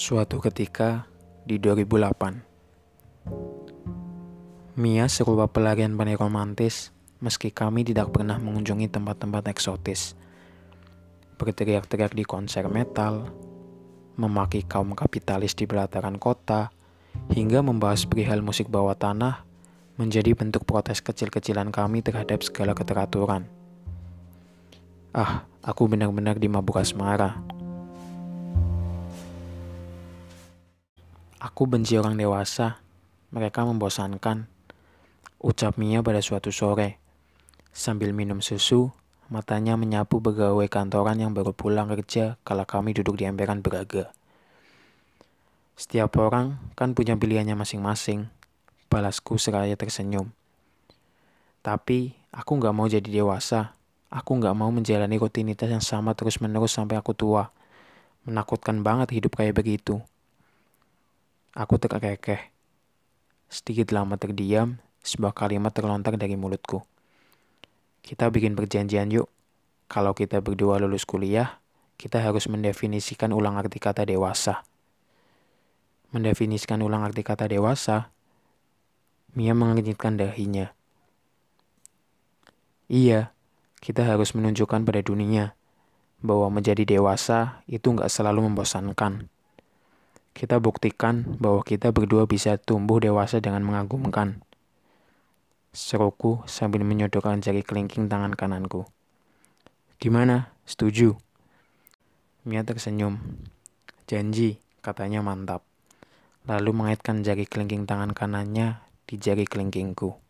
Suatu ketika di 2008, Mia serupa pelarian paling romantis meski kami tidak pernah mengunjungi tempat-tempat eksotis. Berteriak-teriak di konser metal, memaki kaum kapitalis di pelataran kota, hingga membahas perihal musik bawah tanah menjadi bentuk protes kecil-kecilan kami terhadap segala keteraturan. Ah, aku benar-benar dimabuk asmara. Aku benci orang dewasa, mereka membosankan. Ucap Mia pada suatu sore. Sambil minum susu, matanya menyapu pegawai kantoran yang baru pulang kerja kala kami duduk di emperan beraga. Setiap orang kan punya pilihannya masing-masing, balasku seraya tersenyum. Tapi aku nggak mau jadi dewasa. Aku nggak mau menjalani rutinitas yang sama terus-menerus sampai aku tua. Menakutkan banget hidup kayak begitu. Aku terkekeh. Sedikit lama terdiam, sebuah kalimat terlontar dari mulutku. Kita bikin perjanjian yuk. Kalau kita berdua lulus kuliah, kita harus mendefinisikan ulang arti kata dewasa. Mendefinisikan ulang arti kata dewasa, Mia mengernyitkan dahinya. Iya, kita harus menunjukkan pada dunia bahwa menjadi dewasa itu nggak selalu membosankan. Kita buktikan bahwa kita berdua bisa tumbuh dewasa dengan mengagumkan. Seruku sambil menyodorkan jari kelingking tangan kananku. Gimana? Setuju? Mia tersenyum. Janji, katanya mantap. Lalu mengaitkan jari kelingking tangan kanannya di jari kelingkingku.